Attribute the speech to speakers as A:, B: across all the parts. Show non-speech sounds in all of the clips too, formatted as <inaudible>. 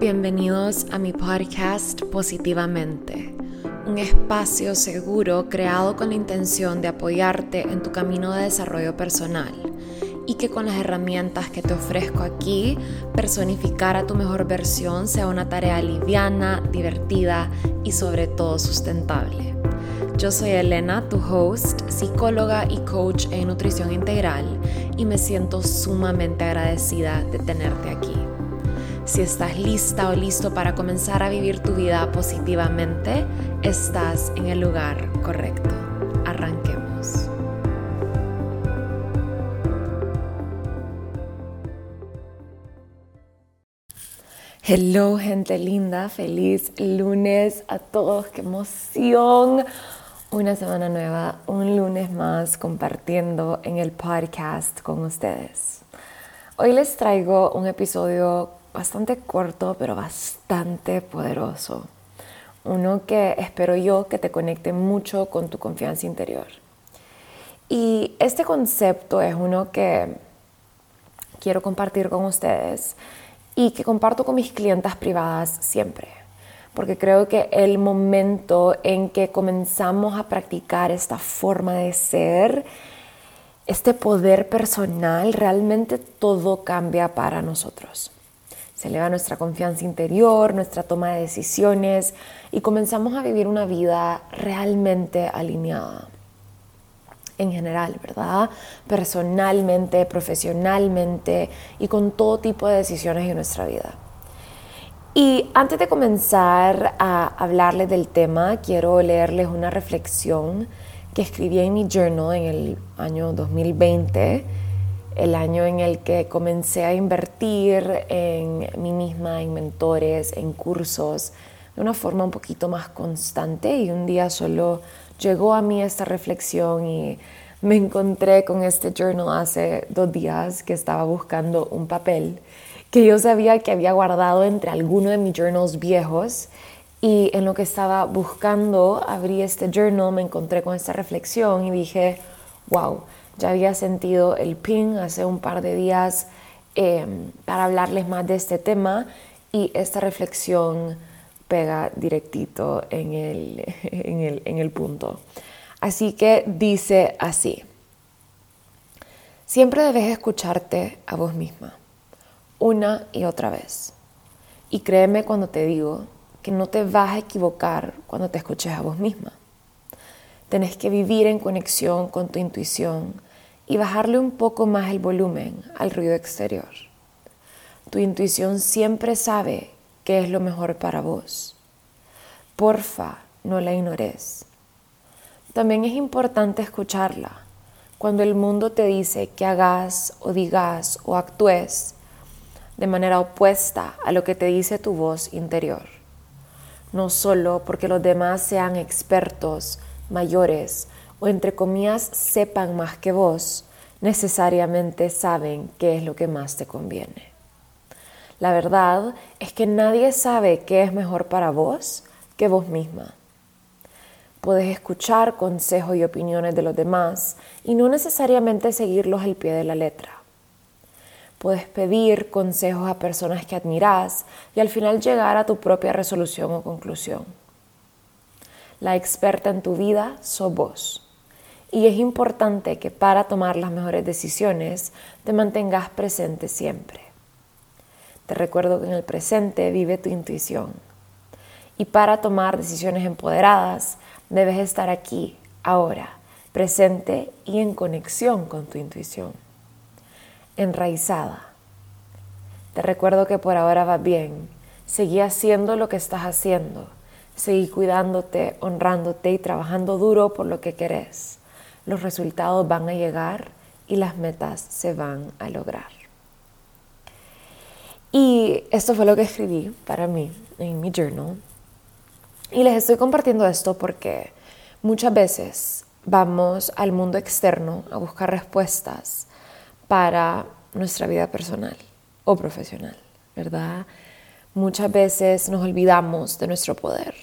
A: Bienvenidos a mi podcast Positivamente, un espacio seguro creado con la intención de apoyarte en tu camino de desarrollo personal y que con las herramientas que te ofrezco aquí, personificar a tu mejor versión sea una tarea liviana, divertida y sobre todo sustentable. Yo soy Elena, tu host, psicóloga y coach en nutrición integral y me siento sumamente agradecida de tenerte aquí. Si estás lista o listo para comenzar a vivir tu vida positivamente, estás en el lugar correcto. Arranquemos. Hello gente linda, feliz lunes a todos, qué emoción. Una semana nueva, un lunes más compartiendo en el podcast con ustedes. Hoy les traigo un episodio bastante corto, pero bastante poderoso. Uno que espero yo que te conecte mucho con tu confianza interior. Y este concepto es uno que quiero compartir con ustedes y que comparto con mis clientas privadas siempre. Porque creo que el momento en que comenzamos a practicar esta forma de ser, este poder personal, realmente todo cambia para nosotros se eleva nuestra confianza interior, nuestra toma de decisiones y comenzamos a vivir una vida realmente alineada. En general, ¿verdad? Personalmente, profesionalmente y con todo tipo de decisiones en nuestra vida. Y antes de comenzar a hablarles del tema, quiero leerles una reflexión que escribí en mi journal en el año 2020 el año en el que comencé a invertir en mí misma, en mentores, en cursos, de una forma un poquito más constante. Y un día solo llegó a mí esta reflexión y me encontré con este journal hace dos días que estaba buscando un papel que yo sabía que había guardado entre alguno de mis journals viejos. Y en lo que estaba buscando abrí este journal, me encontré con esta reflexión y dije, wow, ya había sentido el ping hace un par de días em, para hablarles más de este tema y esta reflexión pega directito en el, <laughs> en el, en el punto. Así que dice así, siempre debes escucharte a vos misma, una y otra vez. Y créeme cuando te digo que no te vas a equivocar cuando te escuches a vos misma. Tenés que vivir en conexión con tu intuición, y bajarle un poco más el volumen al ruido exterior. Tu intuición siempre sabe qué es lo mejor para vos. Porfa, no la ignores. También es importante escucharla cuando el mundo te dice que hagas o digas o actúes de manera opuesta a lo que te dice tu voz interior. No solo porque los demás sean expertos, mayores o entre comillas sepan más que vos, necesariamente saben qué es lo que más te conviene. La verdad es que nadie sabe qué es mejor para vos que vos misma. Puedes escuchar consejos y opiniones de los demás y no necesariamente seguirlos al pie de la letra. Puedes pedir consejos a personas que admiras y al final llegar a tu propia resolución o conclusión. La experta en tu vida sos vos. Y es importante que para tomar las mejores decisiones te mantengas presente siempre. Te recuerdo que en el presente vive tu intuición. Y para tomar decisiones empoderadas debes estar aquí, ahora, presente y en conexión con tu intuición. Enraizada. Te recuerdo que por ahora va bien. Seguí haciendo lo que estás haciendo. Seguí cuidándote, honrándote y trabajando duro por lo que querés los resultados van a llegar y las metas se van a lograr. Y esto fue lo que escribí para mí en mi journal. Y les estoy compartiendo esto porque muchas veces vamos al mundo externo a buscar respuestas para nuestra vida personal o profesional, ¿verdad? Muchas veces nos olvidamos de nuestro poder,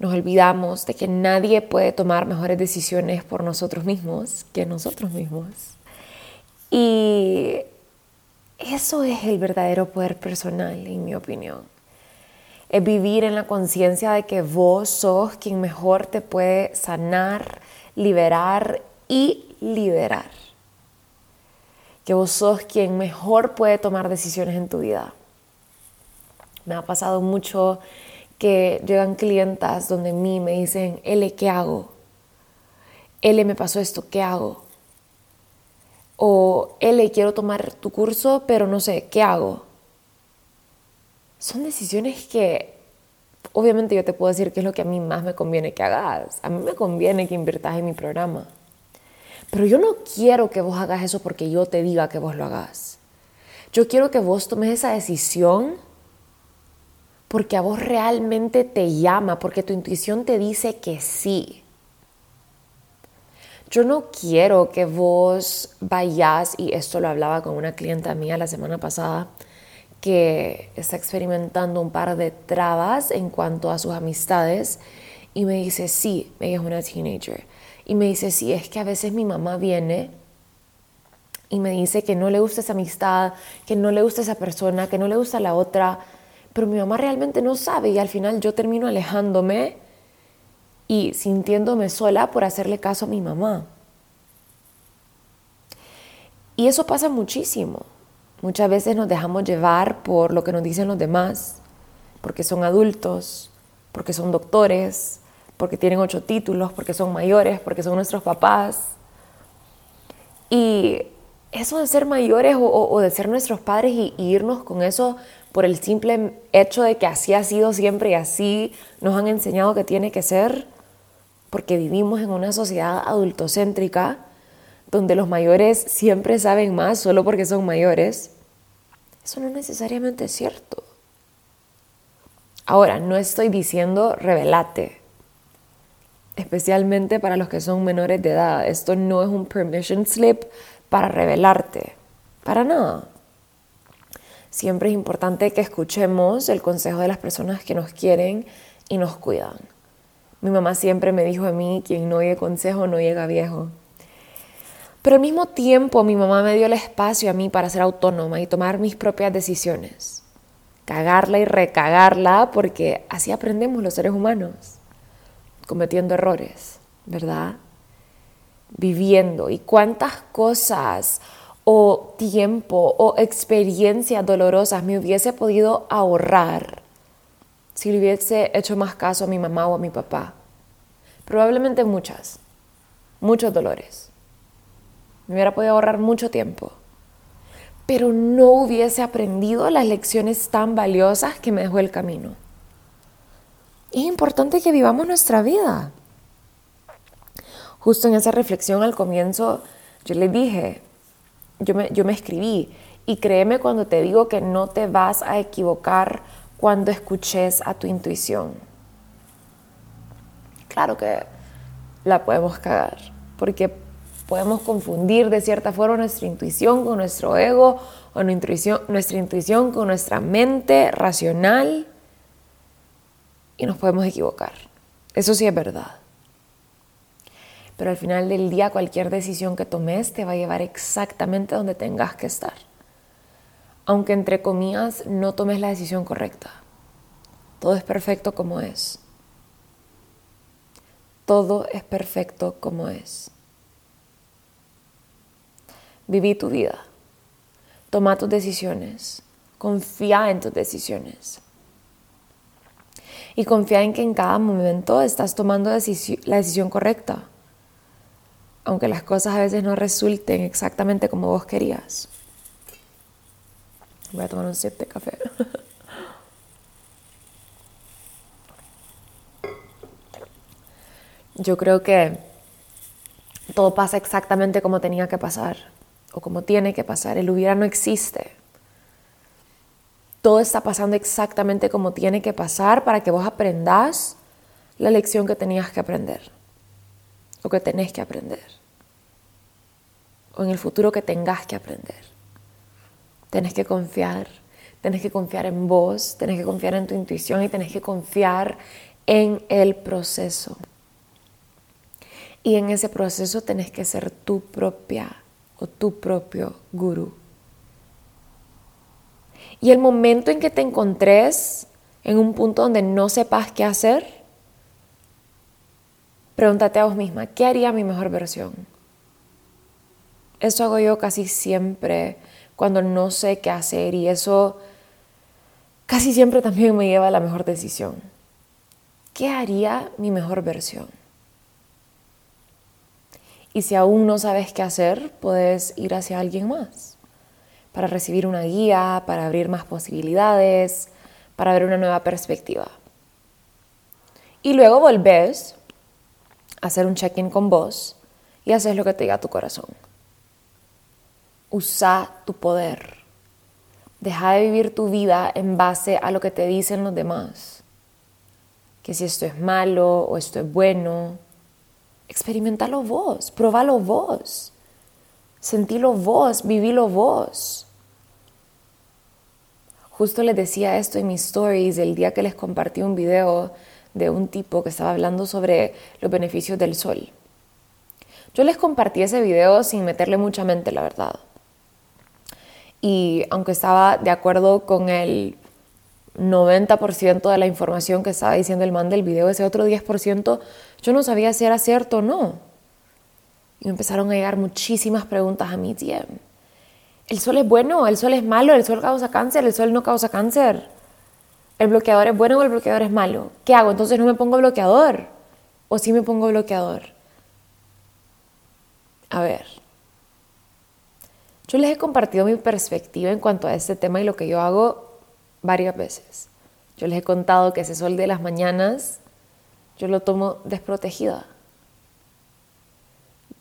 A: nos olvidamos de que nadie puede tomar mejores decisiones por nosotros mismos que nosotros mismos. Y eso es el verdadero poder personal, en mi opinión. es vivir en la conciencia de que vos sos quien mejor te puede sanar, liberar y liberar. Que vos sos quien mejor puede tomar decisiones en tu vida. Me ha pasado mucho que llegan clientas donde mí me dicen, L, ¿qué hago? L, me pasó esto, ¿qué hago? O L, quiero tomar tu curso, pero no sé, ¿qué hago? son decisiones que obviamente yo te puedo decir qué es lo que a mí más me conviene que hagas. A mí me conviene que inviertas en mi programa. Pero yo no quiero que vos hagas eso porque yo te diga que vos lo hagas. Yo quiero que vos tomes esa decisión porque a vos realmente te llama, porque tu intuición te dice que sí. Yo no quiero que vos vayas, y esto lo hablaba con una clienta mía la semana pasada, que está experimentando un par de trabas en cuanto a sus amistades y me dice, sí, ella es una teenager. Y me dice, sí, es que a veces mi mamá viene y me dice que no le gusta esa amistad, que no le gusta esa persona, que no le gusta la otra, pero mi mamá realmente no sabe y al final yo termino alejándome y sintiéndome sola por hacerle caso a mi mamá. Y eso pasa muchísimo. Muchas veces nos dejamos llevar por lo que nos dicen los demás, porque son adultos, porque son doctores, porque tienen ocho títulos, porque son mayores, porque son nuestros papás. Y eso de ser mayores o, de ser nuestros padres y, irnos con eso por el simple hecho de que así ha sido siempre y así nos han enseñado que tiene que ser, porque vivimos en una sociedad adultocéntrica donde los mayores siempre saben más solo porque son mayores, eso no necesariamente es cierto. Ahora, no estoy diciendo revelate, especialmente para los que son menores de edad. Esto no es un permission slip para revelarte, para nada. Siempre es importante que escuchemos el consejo de las personas que nos quieren y nos cuidan. Mi mamá siempre me dijo a mí, quien no oye consejo no llega viejo. Pero al mismo tiempo mi mamá me dio el espacio a mí para ser autónoma y tomar mis propias decisiones. Cagarla y recagarla porque así aprendemos los seres humanos, cometiendo errores, ¿verdad? Viviendo. ¿Y cuántas cosas o tiempo o experiencias dolorosas me hubiese podido ahorrar si le hubiese hecho más caso a mi mamá o a mi papá? Probablemente muchas, muchos dolores me hubiera podido ahorrar mucho tiempo. Pero no hubiese aprendido las lecciones tan valiosas que me dejó el camino. Es importante que vivamos nuestra vida. Justo en esa reflexión al comienzo, yo le dije, yo me, yo me escribí, y créeme cuando te digo que no te vas a equivocar cuando escuches a tu intuición. Claro que la podemos cagar, porque podemos confundir de cierta forma nuestra intuición con nuestro ego o nuestra intuición, nuestra intuición con nuestra mente racional y nos podemos equivocar. Eso sí es verdad. Pero al final del día cualquier decisión que tomes te va a llevar exactamente donde tengas que estar. Aunque entre comillas no tomes la decisión correcta. Todo es perfecto como es. Todo es perfecto como es. Viví tu vida. Toma tus decisiones. Confía en tus decisiones. Y confía en que en cada momento estás tomando la decisión correcta. Aunque las cosas a veces no resulten exactamente como vos querías. Voy a tomar un sip de café. <laughs> Yo creo que todo pasa exactamente como tenía que pasar o como tiene que pasar. El hubiera no existe. Todo está pasando exactamente como tiene que pasar para que vos aprendas la lección que tenías que aprender o que tenés que aprender o en el futuro que tengas que aprender. Tenés que confiar, tenés que confiar en vos, tenés que confiar en tu intuición y tenés que confiar en el proceso. Y en ese proceso tenés que ser tu propia o tu propio gurú. Y el momento en que te encontres en un punto donde no sepas qué hacer, pregúntate a vos misma, ¿qué haría mi mejor versión? Eso hago yo casi siempre cuando no sé qué hacer y eso casi siempre también me lleva a la mejor decisión. ¿Qué haría mi mejor versión? Y si aún no sabes qué hacer, puedes ir hacia alguien más para recibir una guía, para abrir más posibilidades, para ver una nueva perspectiva. Y luego volvés hacer un check-in con vos y haces lo que te diga tu corazón. Usa tu poder. Deja de vivir tu vida en base a lo que te dicen los demás. Que si esto es malo o esto es bueno. Experimentalo vos, probalo vos. Sentilo vos, vivilo vos. Justo les decía esto en mis stories el día que les compartí un video de un tipo que estaba hablando sobre los beneficios del sol. Yo les compartí ese video sin meterle mucha mente, la verdad. Y aunque estaba de acuerdo con el 90% de la información que estaba diciendo el man del video, ese otro 10%, yo no sabía si era cierto o no. Y me empezaron a llegar muchísimas preguntas a mi DM ¿El sol es bueno? ¿El sol es malo? ¿El sol causa cáncer? ¿El sol no causa cáncer? ¿El bloqueador es bueno o el bloqueador es malo? ¿Qué hago? Entonces no me pongo bloqueador. ¿O sí me pongo bloqueador? A ver. Yo les he compartido mi perspectiva en cuanto a este tema y lo que yo hago varias veces. Yo les he contado que ese sol de las mañanas yo lo tomo desprotegida.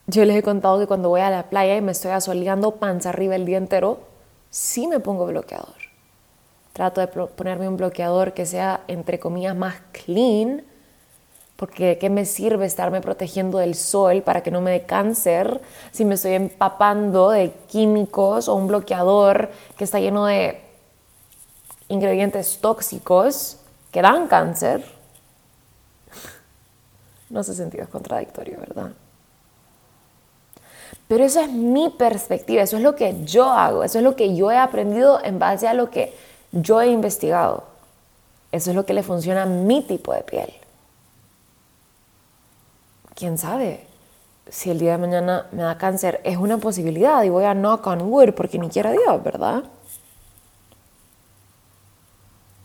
A: Yo les he contado que cuando voy a la playa y me estoy asoleando panza arriba el día entero, sí me pongo bloqueador. Trato de ponerme un bloqueador que sea, entre comillas, más clean, porque ¿de qué me sirve estarme protegiendo del sol para que no me dé cáncer si me estoy empapando de químicos o un bloqueador que está lleno de ingredientes tóxicos que dan cáncer? No sé sentido, es contradictorio, ¿verdad? Pero esa es mi perspectiva, eso es lo que yo hago, eso es lo que yo he aprendido en base a lo que yo he investigado. Eso es lo que le funciona a mi tipo de piel. ¿Quién sabe? Si el día de mañana me da cáncer, es una posibilidad y voy a knock on wood porque ni quiera Dios, ¿verdad?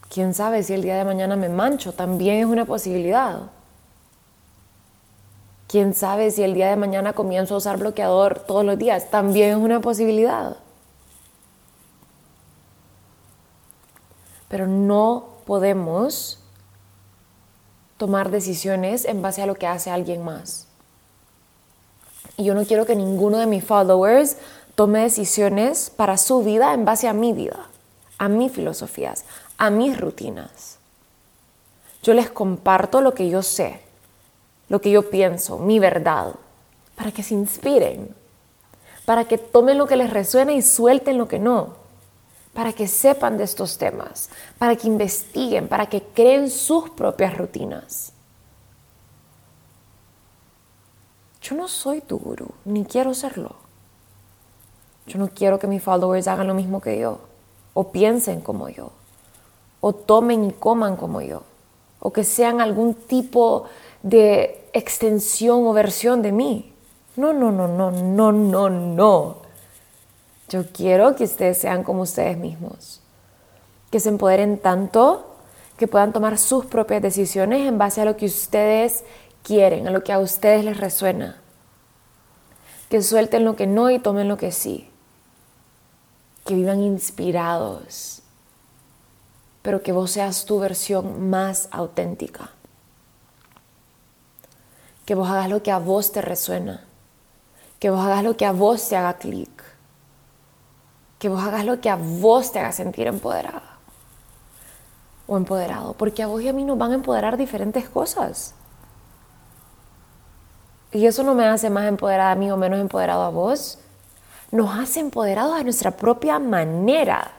A: ¿Quién sabe si el día de mañana me mancho? También es una posibilidad. Quién sabe si el día de mañana comienzo a usar bloqueador todos los días. También es una posibilidad. Pero no podemos tomar decisiones en base a lo que hace alguien más. Y yo no quiero que ninguno de mis followers tome decisiones para su vida en base a mi vida, a mis filosofías, a mis rutinas. Yo les comparto lo que yo sé lo que yo pienso, mi verdad, para que se inspiren, para que tomen lo que les resuena y suelten lo que no, para que sepan de estos temas, para que investiguen, para que creen sus propias rutinas. Yo no soy tu gurú, ni quiero serlo. Yo no quiero que mis followers hagan lo mismo que yo, o piensen como yo, o tomen y coman como yo, o que sean algún tipo de extensión o versión de mí. No, no, no, no, no, no, no. Yo quiero que ustedes sean como ustedes mismos. Que se empoderen tanto que puedan tomar sus propias decisiones en base a lo que ustedes quieren, a lo que a ustedes les resuena. Que suelten lo que no y tomen lo que sí. Que vivan inspirados. Pero que vos seas tu versión más auténtica que vos hagas lo que a vos te resuena, que vos hagas lo que a vos te haga clic, que vos hagas lo que a vos te haga sentir empoderada o empoderado, porque a vos y a mí nos van a empoderar diferentes cosas. Y eso no me hace más empoderada a mí o menos empoderado a vos. Nos hace empoderados a nuestra propia manera.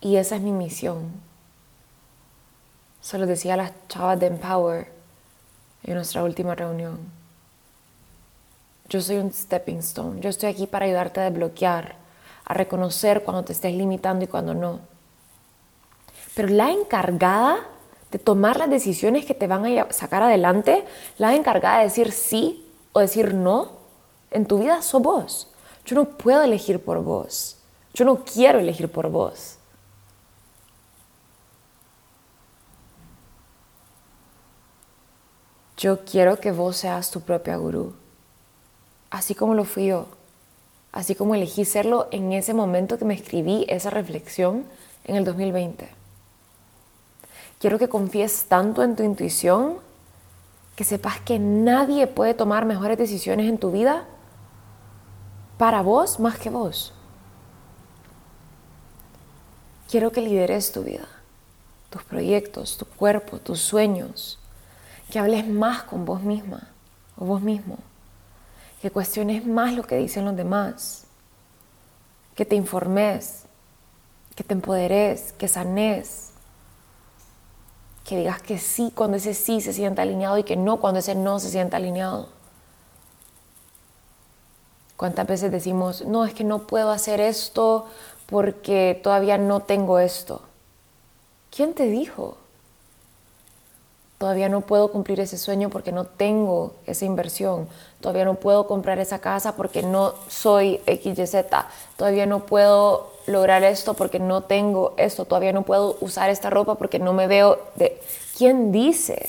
A: Y esa es mi misión. Se lo decía a las chavas de Empower en nuestra última reunión. Yo soy un stepping stone. Yo estoy aquí para ayudarte a desbloquear, a reconocer cuando te estés limitando y cuando no. Pero la encargada de tomar las decisiones que te van a sacar adelante, la encargada de decir sí o decir no, en tu vida sos vos. Yo no puedo elegir por vos. Yo no quiero elegir por vos. Yo quiero que vos seas tu propia gurú, así como lo fui yo, así como elegí serlo en ese momento que me escribí esa reflexión en el 2020. Quiero que confíes tanto en tu intuición que sepas que nadie puede tomar mejores decisiones en tu vida para vos más que vos. Quiero que lideres tu vida, tus proyectos, tu cuerpo, tus sueños, que hables más con vos misma o vos mismo, que cuestiones más lo que dicen los demás, que te informes, que te empoderes, que sanes, que digas que sí cuando ese sí se sienta alineado y que no cuando ese no se sienta alineado. ¿Cuántas veces decimos, no, es que no puedo hacer esto porque todavía no tengo esto? ¿Quién te dijo? Todavía no puedo cumplir ese sueño porque no tengo esa inversión. Todavía no puedo comprar esa casa porque no soy XYZ. Todavía no puedo lograr esto porque no tengo esto. Todavía no puedo usar esta ropa porque no me veo de... ¿Quién dice?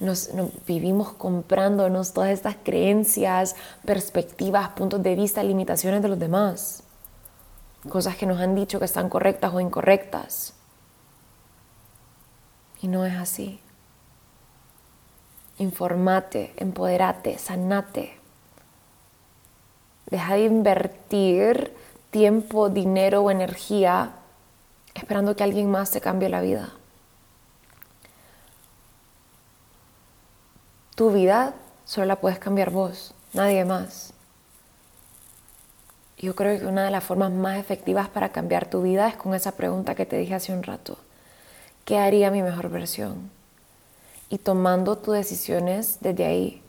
A: Nos, vivimos comprándonos todas estas creencias, perspectivas, puntos de vista, limitaciones de los demás. Cosas que nos han dicho que están correctas o incorrectas. Y no es así. Informate, empoderate, sanate. Deja de invertir tiempo, dinero o energía esperando que alguien más te cambie la vida. Tu vida solo la puedes cambiar vos, nadie más. Yo creo que una de las formas más efectivas para cambiar tu vida es con esa pregunta que te dije hace un rato. ¿Qué haría mi mejor versión? Y tomando tus decisiones desde ahí,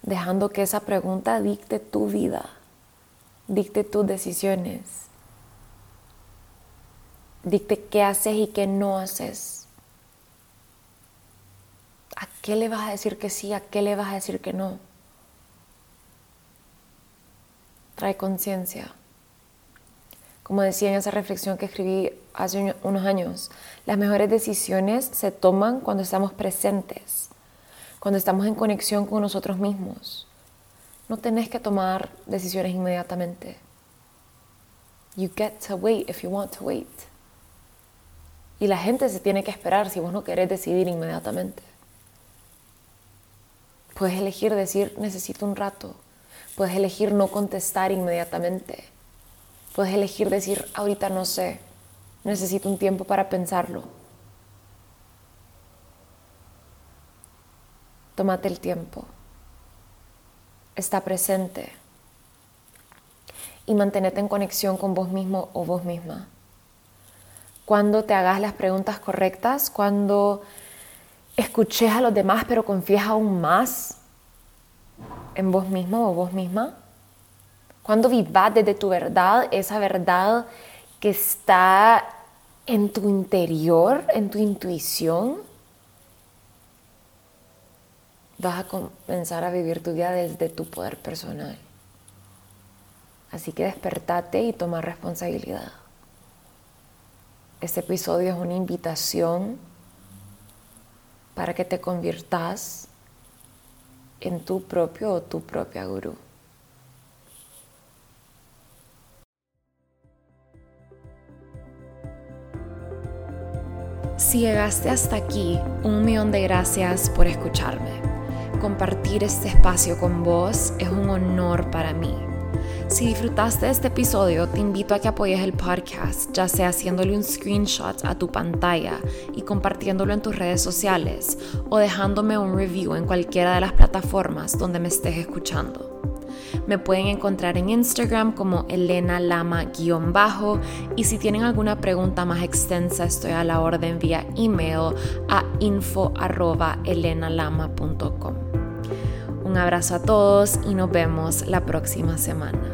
A: dejando que esa pregunta dicte tu vida, dicte tus decisiones, dicte qué haces y qué no haces. ¿A qué le vas a decir que sí? ¿A qué le vas a decir que no? Trae conciencia. Como decía en esa reflexión que escribí hace unos años, las mejores decisiones se toman cuando estamos presentes, cuando estamos en conexión con nosotros mismos. No tenés que tomar decisiones inmediatamente. You get to wait if you want to wait. Y la gente se tiene que esperar si vos no querés decidir inmediatamente. Puedes elegir decir necesito un rato. Puedes elegir no contestar inmediatamente. Puedes elegir decir ahorita no sé. Necesito un tiempo para pensarlo. Tómate el tiempo. Está presente. Y mantenete en conexión con vos mismo o vos misma. Cuando te hagas las preguntas correctas, cuando escuches a los demás pero confías aún más en vos mismo o vos misma. Cuando vivas desde tu verdad, esa verdad que está en tu interior, en tu intuición, vas a comenzar a vivir tu vida desde tu poder personal. Así que despertate y toma responsabilidad. Este episodio es una invitación para que te conviertas en tu propio o tu propia gurú. Si llegaste hasta aquí, un millón de gracias por escucharme. Compartir este espacio con vos es un honor para mí. Si disfrutaste de este episodio, te invito a que apoyes el podcast, ya sea haciéndole un screenshot a tu pantalla y compartiéndolo en tus redes sociales o dejándome un review en cualquiera de las plataformas donde me estés escuchando. Me pueden encontrar en Instagram como Elena Lama-bajo y si tienen alguna pregunta más extensa estoy a la orden vía email a info.elenalama.com. Un abrazo a todos y nos vemos la próxima semana.